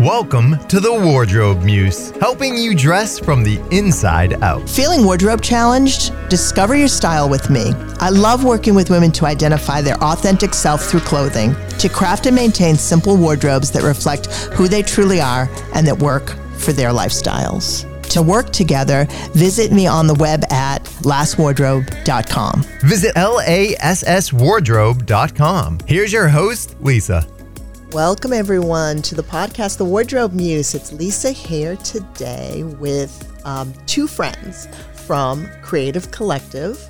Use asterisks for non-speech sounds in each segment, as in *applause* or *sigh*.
Welcome to the Wardrobe Muse, helping you dress from the inside out. Feeling wardrobe challenged? Discover your style with me. I love working with women to identify their authentic self through clothing, to craft and maintain simple wardrobes that reflect who they truly are and that work for their lifestyles. To work together, visit me on the web at lasswardrobe.com. Visit lasswardrobe.com. Here's your host, Lisa. Welcome, everyone, to the podcast, The Wardrobe Muse. It's Lisa here today with um, two friends from Creative Collective.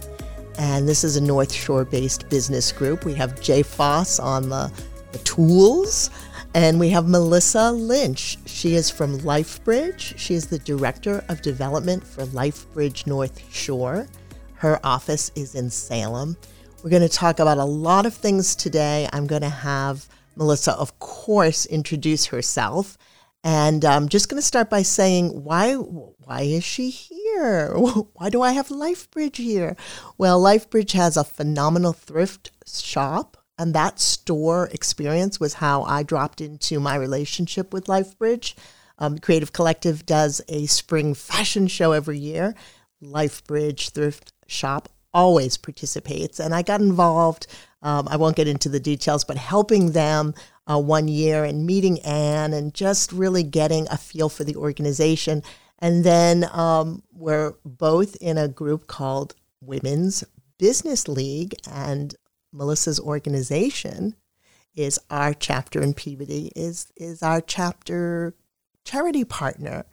And this is a North Shore based business group. We have Jay Foss on the, the tools, and we have Melissa Lynch. She is from LifeBridge. She is the Director of Development for LifeBridge North Shore. Her office is in Salem. We're going to talk about a lot of things today. I'm going to have Melissa, of course, introduce herself. And I'm just going to start by saying, why, why is she here? *laughs* Why do I have LifeBridge here? Well, LifeBridge has a phenomenal thrift shop, and that store experience was how I dropped into my relationship with LifeBridge. Um, Creative Collective does a spring fashion show every year. LifeBridge Thrift Shop always participates, and I got involved um, I won't get into the details, but helping them uh, one year and meeting Anne and just really getting a feel for the organization. And then um, we're both in a group called Women's Business League, and Melissa's organization is our chapter in Peabody is is our chapter charity partner.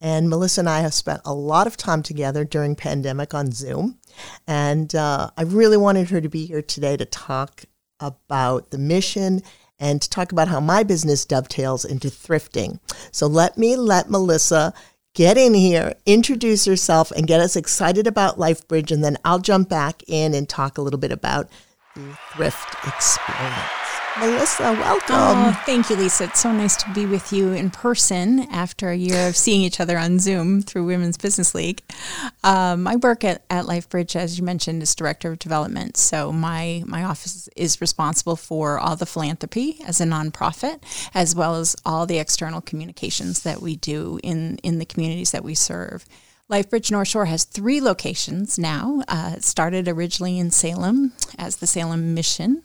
And Melissa and I have spent a lot of time together during pandemic on Zoom. And uh, I really wanted her to be here today to talk about the mission and to talk about how my business dovetails into thrifting. So let me let Melissa get in here, introduce herself, and get us excited about LifeBridge. And then I'll jump back in and talk a little bit about the thrift experience. Melissa, welcome. Oh, thank you, Lisa. It's so nice to be with you in person after a year of seeing each other on Zoom through Women's Business League. Um, I work at, at LifeBridge, as you mentioned, as Director of Development. So my, my office is responsible for all the philanthropy as a nonprofit, as well as all the external communications that we do in, in the communities that we serve. LifeBridge North Shore has three locations now. Uh, started originally in Salem as the Salem Mission,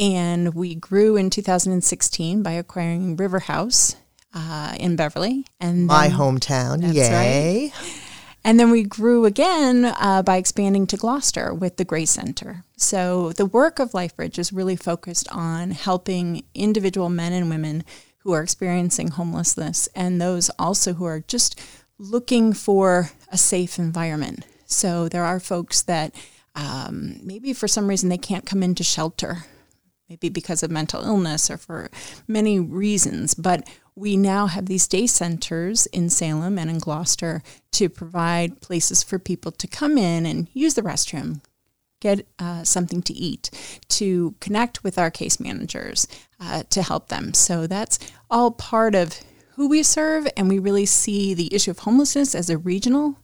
and we grew in 2016 by acquiring River House uh, in Beverly, and my then, hometown. Yay! Right. And then we grew again uh, by expanding to Gloucester with the Gray Center. So the work of LifeBridge is really focused on helping individual men and women who are experiencing homelessness and those also who are just looking for a safe environment. So there are folks that um, maybe for some reason they can't come into shelter, maybe because of mental illness or for many reasons. But we now have these day centers in Salem and in Gloucester to provide places for people to come in and use the restroom, get uh, something to eat, to connect with our case managers uh, to help them. So that's all part of who we serve, and we really see the issue of homelessness as a regional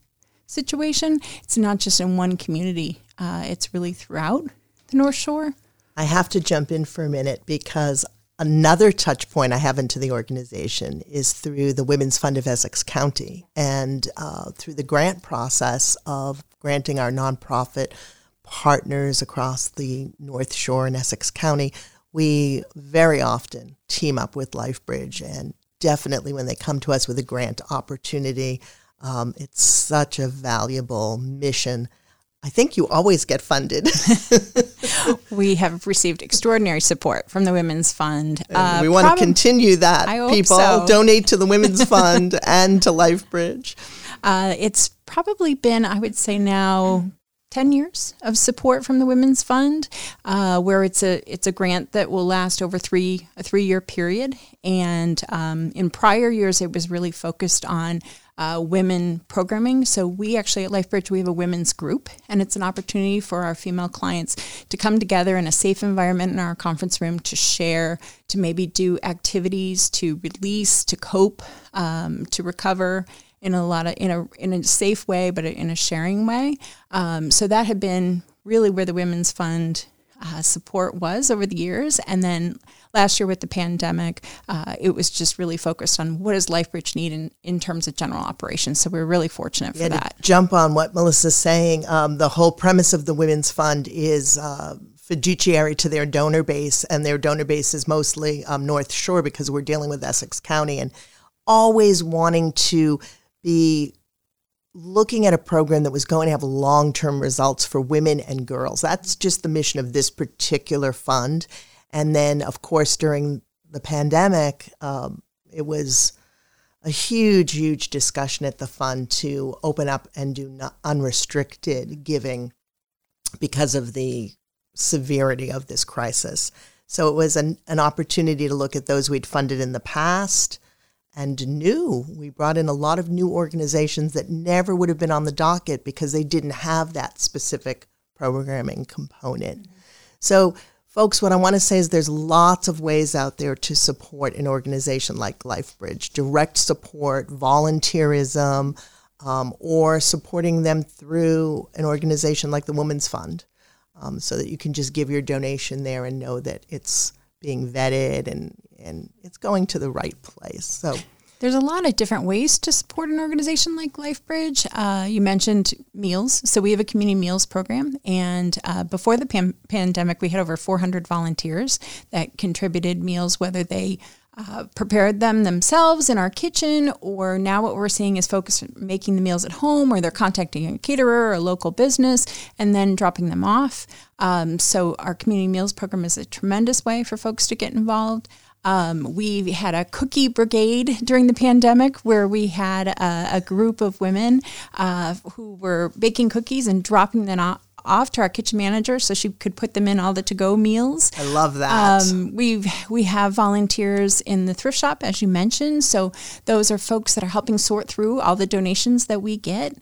situation. It's not just in one community, uh, it's really throughout the North Shore. I have to jump in for a minute because another touch point I have into the organization is through the Women's Fund of Essex County and uh, through the grant process of granting our nonprofit partners across the North Shore in Essex County. We very often team up with LifeBridge and definitely when they come to us with a grant opportunity, um, it's such a valuable mission. I think you always get funded. *laughs* we have received extraordinary support from the Women's Fund. Uh, we want prob- to continue that. People so. donate to the Women's *laughs* Fund and to LifeBridge. Uh, it's probably been, I would say now, 10 years of support from the Women's Fund, uh, where it's a it's a grant that will last over three a three year period. And um, in prior years, it was really focused on uh, women programming. So we actually at LifeBridge we have a women's group, and it's an opportunity for our female clients to come together in a safe environment in our conference room to share, to maybe do activities, to release, to cope, um, to recover in a lot of in a in a safe way, but in a sharing way. Um, so that had been really where the Women's Fund uh, support was over the years. And then last year with the pandemic, uh, it was just really focused on what does LifeBridge need in, in terms of general operations. So we're really fortunate for Yeah, to that. jump on what Melissa's saying, um, the whole premise of the Women's Fund is uh, fiduciary to their donor base, and their donor base is mostly um, North Shore because we're dealing with Essex County, and always wanting to be looking at a program that was going to have long term results for women and girls. That's just the mission of this particular fund. And then, of course, during the pandemic, um, it was a huge, huge discussion at the fund to open up and do unrestricted giving because of the severity of this crisis. So it was an, an opportunity to look at those we'd funded in the past and new. We brought in a lot of new organizations that never would have been on the docket because they didn't have that specific programming component. So, folks, what I want to say is there's lots of ways out there to support an organization like LifeBridge direct support, volunteerism, um, or supporting them through an organization like the Women's Fund um, so that you can just give your donation there and know that it's being vetted and, and it's going to the right place. So, There's a lot of different ways to support an organization like LifeBridge. Uh, you mentioned meals. So we have a community meals program. And uh, before the pan- pandemic, we had over 400 volunteers that contributed meals, whether they uh, prepared them themselves in our kitchen, or now what we're seeing is focus making the meals at home, or they're contacting a caterer or a local business and then dropping them off. Um, so our community meals program is a tremendous way for folks to get involved. Um, we had a cookie brigade during the pandemic where we had a, a group of women uh, who were baking cookies and dropping them off off to our kitchen manager so she could put them in all the to-go meals. I love that. Um, we we have volunteers in the thrift shop, as you mentioned. So those are folks that are helping sort through all the donations that we get.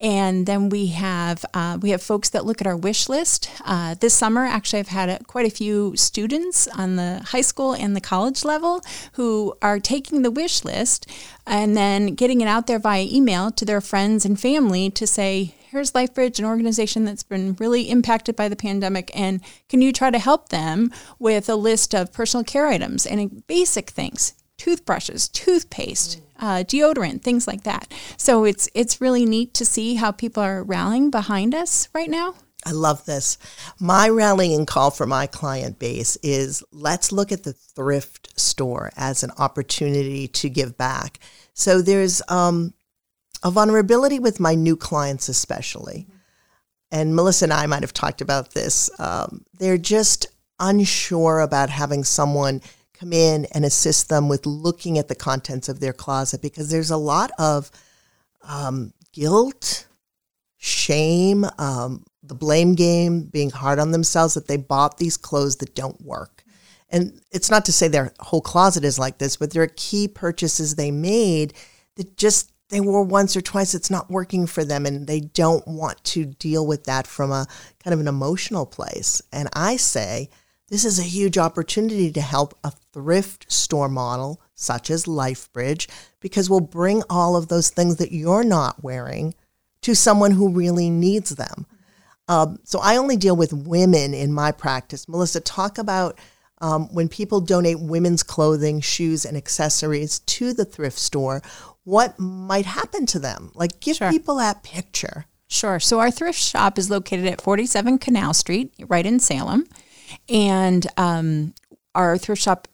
And then we have uh, we have folks that look at our wish list. Uh, this summer, actually, I've had a, quite a few students on the high school and the college level who are taking the wish list and then getting it out there via email to their friends and family to say, here's LifeBridge, an organization that's been really impacted by the pandemic, and can you try to help them with a list of personal care items and basic things, toothbrushes, toothpaste, uh, deodorant, things like that. So it's it's really neat to see how people are rallying behind us right now. I love this. My rallying call for my client base is let's look at the thrift store as an opportunity to give back. So there's um, a vulnerability with my new clients, especially. And Melissa and I might have talked about this. Um, they're just unsure about having someone come in and assist them with looking at the contents of their closet because there's a lot of um, guilt, shame, um, the blame game, being hard on themselves that they bought these clothes that don't work. And it's not to say their whole closet is like this, but there are key purchases they made that just they wore once or twice. It's not working for them, and they don't want to deal with that from a kind of an emotional place. And I say this is a huge opportunity to help a thrift store model such as LifeBridge because we'll bring all of those things that you're not wearing to someone who really needs them. Um, so I only deal with women in my practice. Melissa, talk about um, when people donate women's clothing, shoes, and accessories to the thrift store, what might happen to them? Like, give Sure. people that picture. Sure. So our thrift shop is located at 47 Canal Street, right in Salem. And um, our thrift shop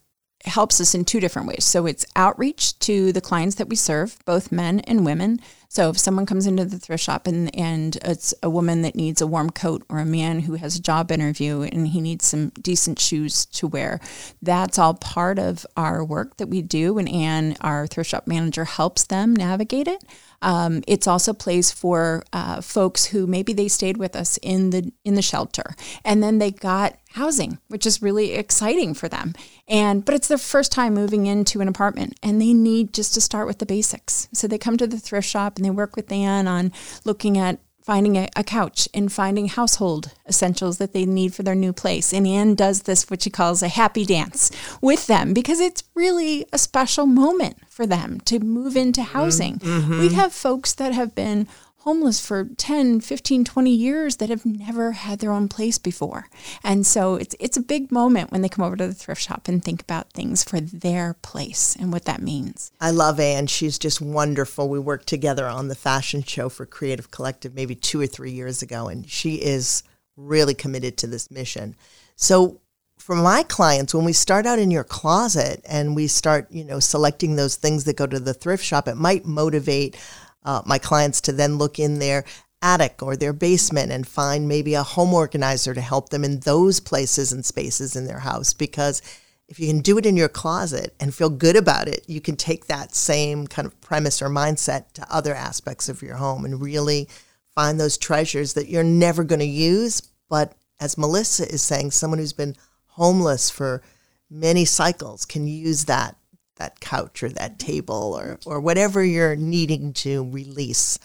helps us in two different ways. So it's outreach to the clients that we serve, both men and women. So if someone comes into the thrift shop and, and it's a woman that needs a warm coat or a man who has a job interview and he needs some decent shoes to wear, that's all part of our work that we do. And Anne, our thrift shop manager, helps them navigate it. Um, it's also a place for uh, folks who maybe they stayed with us in the in the shelter, and then they got housing, which is really exciting for them. And but it's their first time moving into an apartment, and they need just to start with the basics. So they come to the thrift shop and they work with Anne on looking at finding a, a couch and finding household essentials that they need for their new place. And Anne does this, what she calls a happy dance with them because it's really a special moment for them to move into mm-hmm. housing. Mm-hmm. We have folks that have been homeless for 10, 15, 20 years that have never had their own place before. And so it's it's a big moment when they come over to the thrift shop and think about things for their place and what that means. I love Anne. She's just wonderful. We worked together on the fashion show for Creative Collective maybe 2 or 3 years ago and she is really committed to this mission. So for my clients, when we start out in your closet and we start, you know, selecting those things that go to the thrift shop, it might motivate uh, my clients to then look in their attic or their basement and find maybe a home organizer to help them in those places and spaces in their house because if you can do it in your closet and feel good about it, you can take that same kind of premise or mindset to other aspects of your home and really find those treasures that you're never going to use. But as Melissa is saying, someone who's been homeless for many cycles can use that that couch or that table or, or whatever you're needing to release.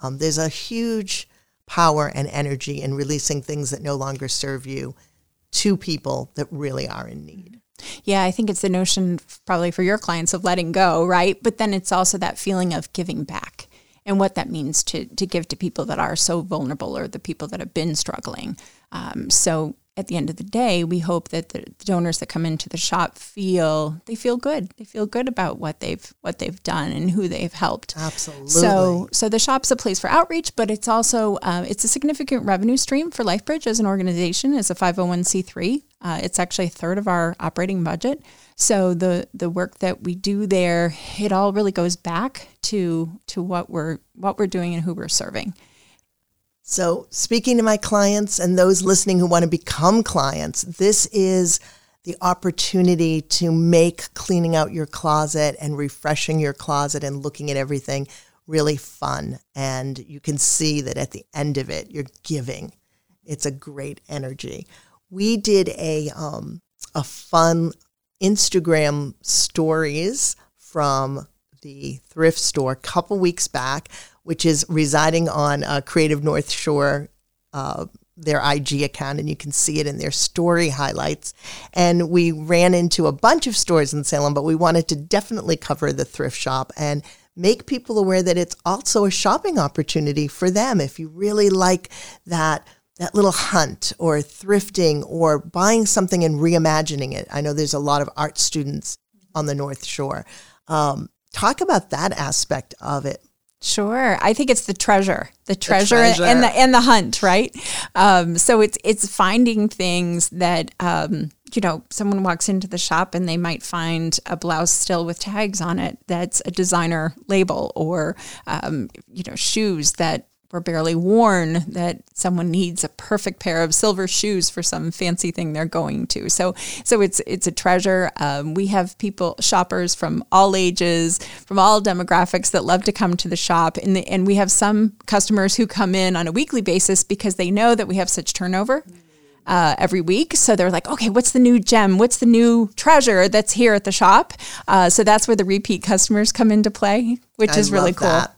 Um, there's a huge power and energy in releasing things that no longer serve you to people that really are in need. Yeah, I think it's the notion probably for your clients of letting go, right? But then it's also that feeling of giving back and what that means to to give to people that are so vulnerable or the people that have been struggling. Um, so at the end of the day, we hope that the donors that come into the shop feel they feel good. They feel good about what they've what they've done and who they've helped. Absolutely. So so the shop's a place for outreach, but it's also uh, it's a significant revenue stream for LifeBridge as an organization as a 501c3. Uh, it's actually a third of our operating budget. So the the work that we do there, it all really goes back to to what we're what we're doing and who we're serving. So, speaking to my clients and those listening who want to become clients, this is the opportunity to make cleaning out your closet and refreshing your closet and looking at everything really fun. And you can see that at the end of it, you're giving. It's a great energy. We did a um, a fun Instagram stories from the thrift store a couple weeks back which is residing on uh, Creative North Shore, uh, their IG account, and you can see it in their story highlights. And we ran into a bunch of stores in Salem, but we wanted to definitely cover the thrift shop and make people aware that it's also a shopping opportunity for them. If you really like that that little hunt or thrifting or buying something and reimagining it. I know there's a lot of art students on the North Shore. Um, talk about that aspect of it. Sure, I think it's the treasure, the treasure, the treasure. and the and the hunt, right? Um, so it's it's finding things that um, you know someone walks into the shop and they might find a blouse still with tags on it that's a designer label, or um, you know shoes that were barely worn that someone needs a perfect pair of silver shoes for some fancy thing they're going to. So so it's it's a treasure. Um, we have people shoppers from all ages, from all demographics that love to come to the shop, and the, and we have some customers who come in on a weekly basis because they know that we have such turnover. Uh, every week. So they're like, okay, what's the new gem? What's the new treasure that's here at the shop? Uh, so that's where the repeat customers come into play, which I is really cool. That.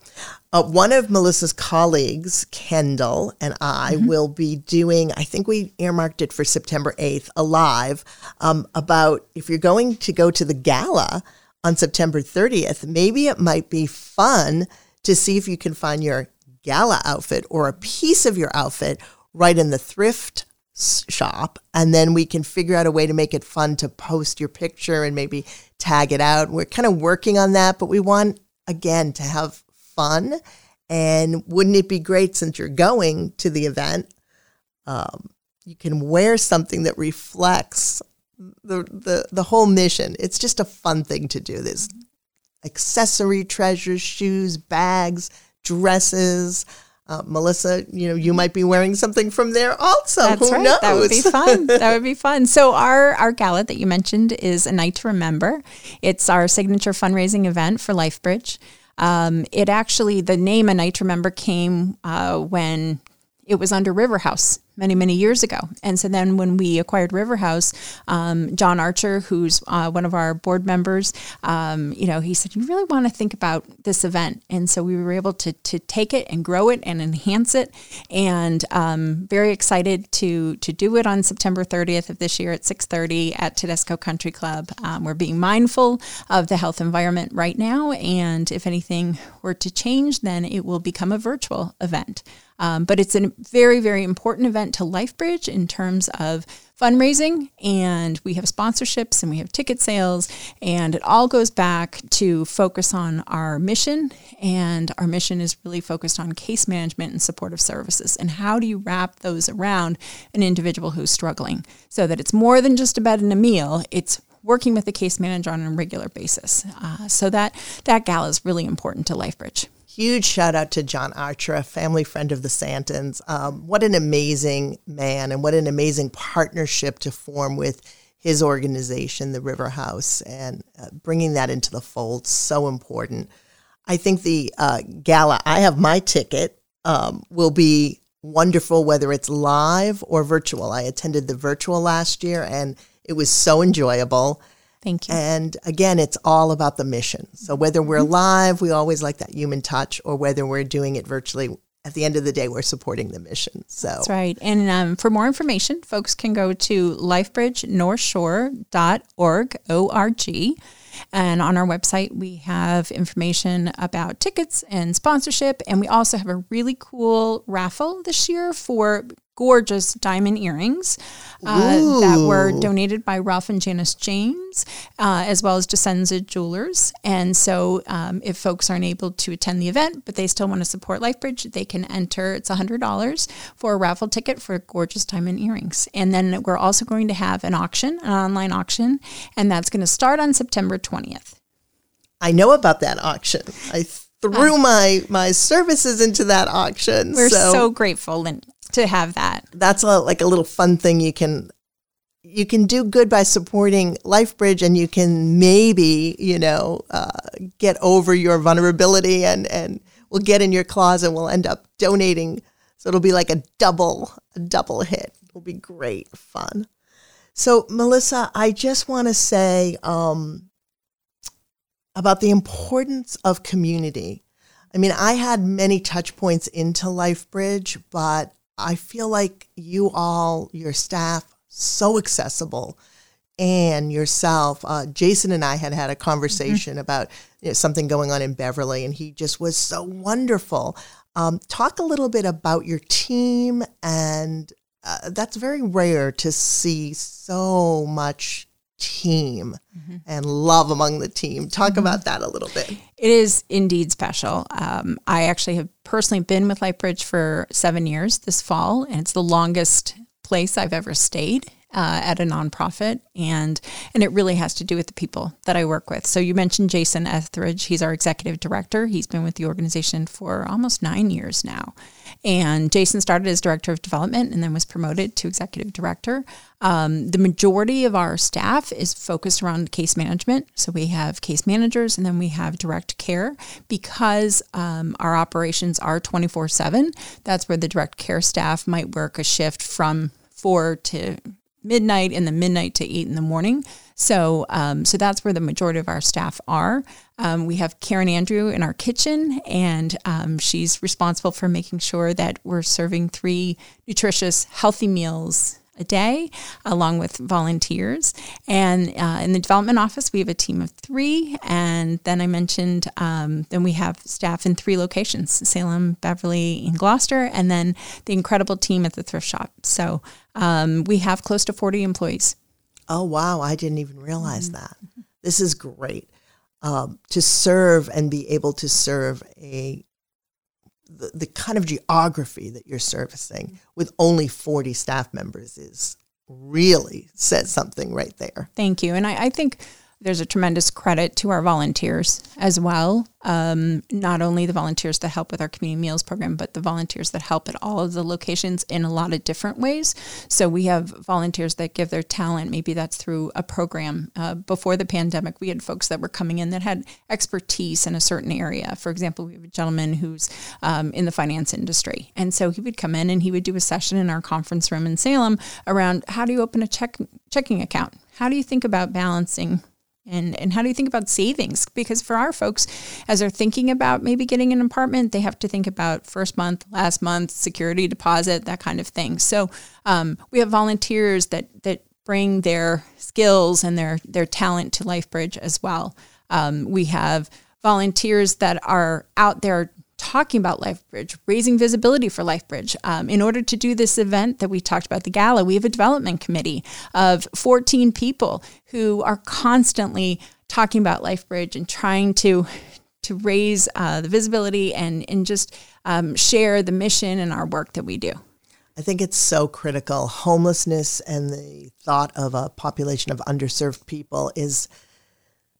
Uh, one of Melissa's colleagues, Kendall, and I mm-hmm. will be doing, I think we earmarked it for September 8th, a live um, about if you're going to go to the gala on September 30th, maybe it might be fun to see if you can find your gala outfit or a piece of your outfit right in the thrift shop and then we can figure out a way to make it fun to post your picture and maybe tag it out. We're kind of working on that, but we want again to have fun. And wouldn't it be great since you're going to the event? Um, you can wear something that reflects the, the, the whole mission. It's just a fun thing to do. There's accessory treasures, shoes, bags, dresses. Uh, Melissa, you know, you might be wearing something from there also. That's Who right. knows? That would be fun. *laughs* that would be fun. So our our gala that you mentioned is a night to remember. It's our signature fundraising event for LifeBridge. Um, it actually, the name A Night Remember came uh, when it was under River House many, many years ago. And so then when we acquired River House, um, John Archer, who's uh, one of our board members, um, you know, he said, you really want to think about this event. And so we were able to, to take it and grow it and enhance it. And um, very excited to, to do it on September 30th of this year at 6.30 at Tedesco Country Club. Um, we're being mindful of the health environment right now. And if anything were to change, then it will become a virtual event. Um, but it's a very, very important event to LifeBridge in terms of fundraising, and we have sponsorships and we have ticket sales, and it all goes back to focus on our mission. And our mission is really focused on case management and supportive services. And how do you wrap those around an individual who's struggling so that it's more than just a bed and a meal? It's working with the case manager on a regular basis. Uh, so that that gal is really important to LifeBridge. Huge shout out to John Archer, a family friend of the Santins. Um, what an amazing man and what an amazing partnership to form with his organization, the River House, and uh, bringing that into the fold. So important. I think the uh, gala, I have my ticket, um, will be wonderful, whether it's live or virtual. I attended the virtual last year and it was so enjoyable. Thank you. And again, it's all about the mission. So whether we're mm-hmm. live, we always like that human touch, or whether we're doing it virtually, at the end of the day, we're supporting the mission. So that's right. And um, for more information, folks can go to lifebridgenorthshore.org, O-R-G. And on our website, we have information about tickets and sponsorship. And we also have a really cool raffle this year for gorgeous diamond earrings uh, that were donated by Ralph and Janice James, uh, as well as DeScenza Jewelers. And so, um, if folks aren't able to attend the event, but they still want to support LifeBridge, they can enter. It's $100 for a raffle ticket for gorgeous diamond earrings. And then we're also going to have an auction, an online auction, and that's going to start on September 20th. I know about that auction. I threw uh, my my services into that auction. We're so, so grateful, and to have that. That's a, like a little fun thing you can you can do good by supporting LifeBridge, and you can maybe you know uh, get over your vulnerability, and and we'll get in your closet. And we'll end up donating, so it'll be like a double a double hit. It'll be great fun. So Melissa, I just want to say um, about the importance of community. I mean, I had many touch points into LifeBridge, but I feel like you all, your staff, so accessible, and yourself. Uh, Jason and I had had a conversation mm-hmm. about you know, something going on in Beverly, and he just was so wonderful. Um, talk a little bit about your team, and uh, that's very rare to see so much team mm-hmm. and love among the team. Talk mm-hmm. about that a little bit. It is indeed special. Um, I actually have personally been with LifeBridge for seven years this fall, and it's the longest place I've ever stayed uh, at a nonprofit, and and it really has to do with the people that I work with. So you mentioned Jason Etheridge; he's our executive director. He's been with the organization for almost nine years now, and Jason started as director of development and then was promoted to executive director. Um, the majority of our staff is focused around case management. So we have case managers and then we have direct care because um, our operations are 24 7. That's where the direct care staff might work a shift from four to midnight and the midnight to eight in the morning. So, um, so that's where the majority of our staff are. Um, we have Karen Andrew in our kitchen, and um, she's responsible for making sure that we're serving three nutritious, healthy meals a day, along with volunteers. And uh, in the development office, we have a team of three. And then I mentioned, um, then we have staff in three locations Salem, Beverly, and Gloucester, and then the incredible team at the thrift shop. So um, we have close to 40 employees. Oh, wow. I didn't even realize mm-hmm. that. This is great. Um, to serve and be able to serve a the, the kind of geography that you're servicing with only 40 staff members is really says something right there. Thank you. And I, I think there's a tremendous credit to our volunteers as well. Um, not only the volunteers that help with our community meals program, but the volunteers that help at all of the locations in a lot of different ways. So we have volunteers that give their talent. Maybe that's through a program. Uh, before the pandemic, we had folks that were coming in that had expertise in a certain area. For example, we have a gentleman who's um, in the finance industry. And so he would come in and he would do a session in our conference room in Salem around how do you open a check, checking account? How do you think about balancing and and how do you think about savings? Because for our folks as they're thinking about maybe getting an apartment they have to think about first month last month security deposit that kind of thing. So um, we have volunteers that that bring their skills and their their talent to LifeBridge as well. Um, we have volunteers that are out there talking about LifeBridge, raising visibility for LifeBridge. Um, in order to do this event that we talked about, the gala, we have a development committee of 14 people who are constantly talking about LifeBridge and trying to to raise uh, the visibility and and just um, share the mission and our work that we do. I think it's so critical. Homelessness and the thought of a population of underserved people is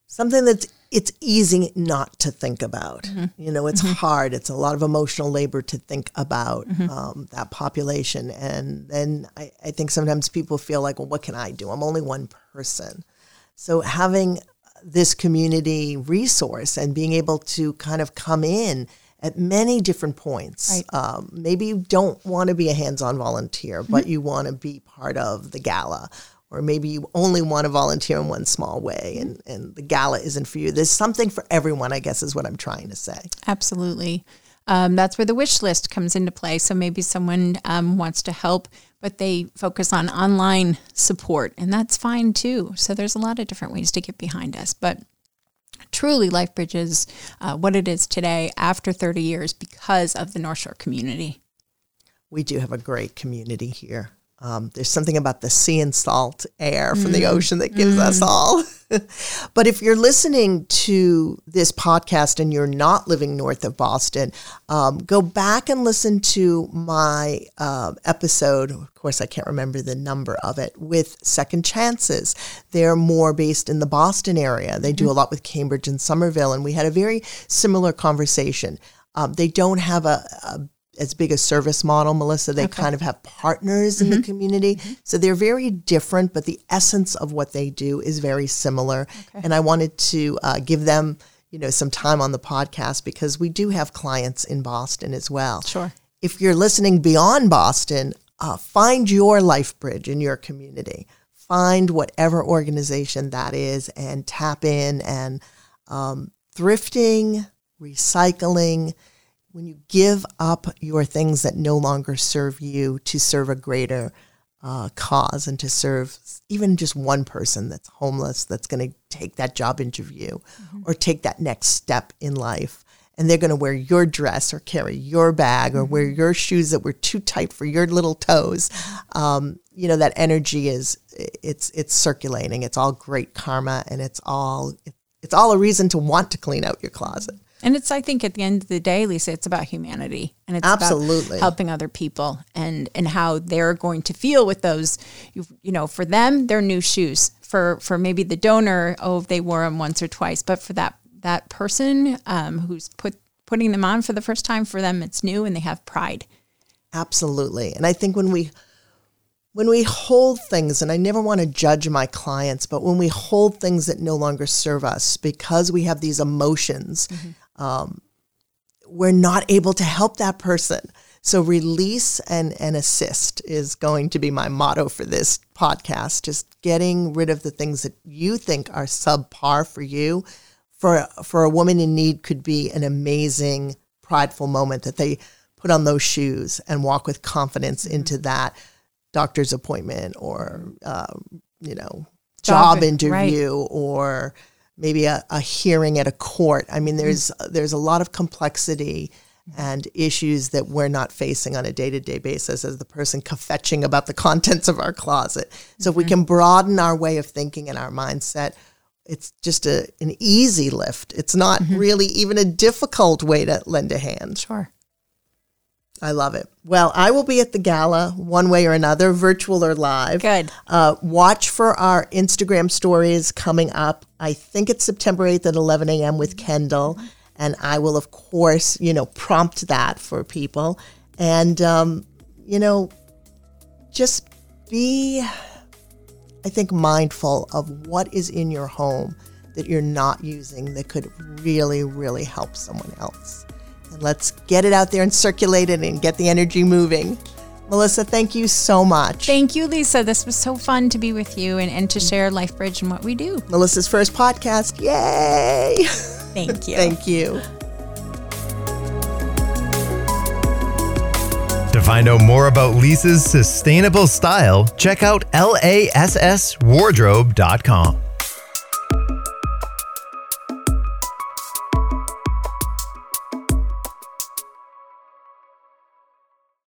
something that's it's easy not to think about. Mm-hmm. You know, it's mm-hmm. hard. It's a lot of emotional labor to think about mm-hmm. um, that population. And then I, I think sometimes people feel like, well, what can I do? I'm only one person. So having this community resource and being able to kind of come in at many different points. Right. Um, maybe you don't want to be a hands on volunteer, but mm-hmm. you want to be part of the gala or maybe you only want to volunteer in one small way and, and the gala isn't for you. There's something for everyone, I guess, is what I'm trying to say. Absolutely. Um, that's where the wish list comes into play. So maybe someone um, wants to help, but they focus on online support, and that's fine too. So there's a lot of different ways to get behind us. But truly, LifeBridge is uh, what it is today after 30 years because of the North Shore community. We do have a great community here. Um, there's something about the sea and salt air from mm. the ocean that gives mm. us all. *laughs* but if you're listening to this podcast and you're not living north of Boston, um, go back and listen to my uh, episode. Of course, I can't remember the number of it with Second Chances. They're more based in the Boston area. They do mm-hmm. a lot with Cambridge and Somerville, and we had a very similar conversation. Um, they don't have a, a as big a service model, Melissa. They okay. kind of have partners mm-hmm. in the mm-hmm. community. Mm-hmm. So they're very different, but the essence of what they do is very similar. Okay. And I wanted to uh, give them, you know, some time on the podcast because we do have clients in Boston as well. Sure. If you're listening beyond Boston, uh, find your life bridge in your community. Find whatever organization that is and tap in and um, thrifting, recycling, when you give up your things that no longer serve you to serve a greater uh, cause and to serve even just one person that's homeless that's going to take that job interview mm-hmm. or take that next step in life and they're going to wear your dress or carry your bag or mm-hmm. wear your shoes that were too tight for your little toes um, you know that energy is it's it's circulating it's all great karma and it's all it's all a reason to want to clean out your closet and it's, I think, at the end of the day, Lisa, it's about humanity and it's Absolutely. about helping other people and and how they're going to feel with those. You, you know, for them, they're new shoes. For for maybe the donor, oh, they wore them once or twice. But for that that person um, who's put putting them on for the first time, for them, it's new and they have pride. Absolutely. And I think when we when we hold things, and I never want to judge my clients, but when we hold things that no longer serve us because we have these emotions, mm-hmm um, we're not able to help that person. So release and, and assist is going to be my motto for this podcast. Just getting rid of the things that you think are subpar for you. For for a woman in need could be an amazing, prideful moment that they put on those shoes and walk with confidence mm-hmm. into that doctor's appointment or uh, you know job, job interview right. or maybe a, a hearing at a court. I mean, there's mm-hmm. there's a lot of complexity and issues that we're not facing on a day-to-day basis as the person fetching about the contents of our closet. So mm-hmm. if we mm-hmm. can broaden our way of thinking and our mindset, it's just a, an easy lift. It's not mm-hmm. really even a difficult way to lend a hand. Sure. I love it. Well, I will be at the gala one way or another, virtual or live. Good. Uh, watch for our Instagram stories coming up. I think it's September 8th at 11 a.m. with Kendall. And I will, of course, you know, prompt that for people. And, um, you know, just be, I think, mindful of what is in your home that you're not using that could really, really help someone else. And let's get it out there and circulate it and get the energy moving. Melissa, thank you so much. Thank you, Lisa. This was so fun to be with you and, and to share LifeBridge and what we do. Melissa's first podcast. Yay! Thank *laughs* you. thank you. To find out more about Lisa's sustainable style, check out lasswardrobe.com.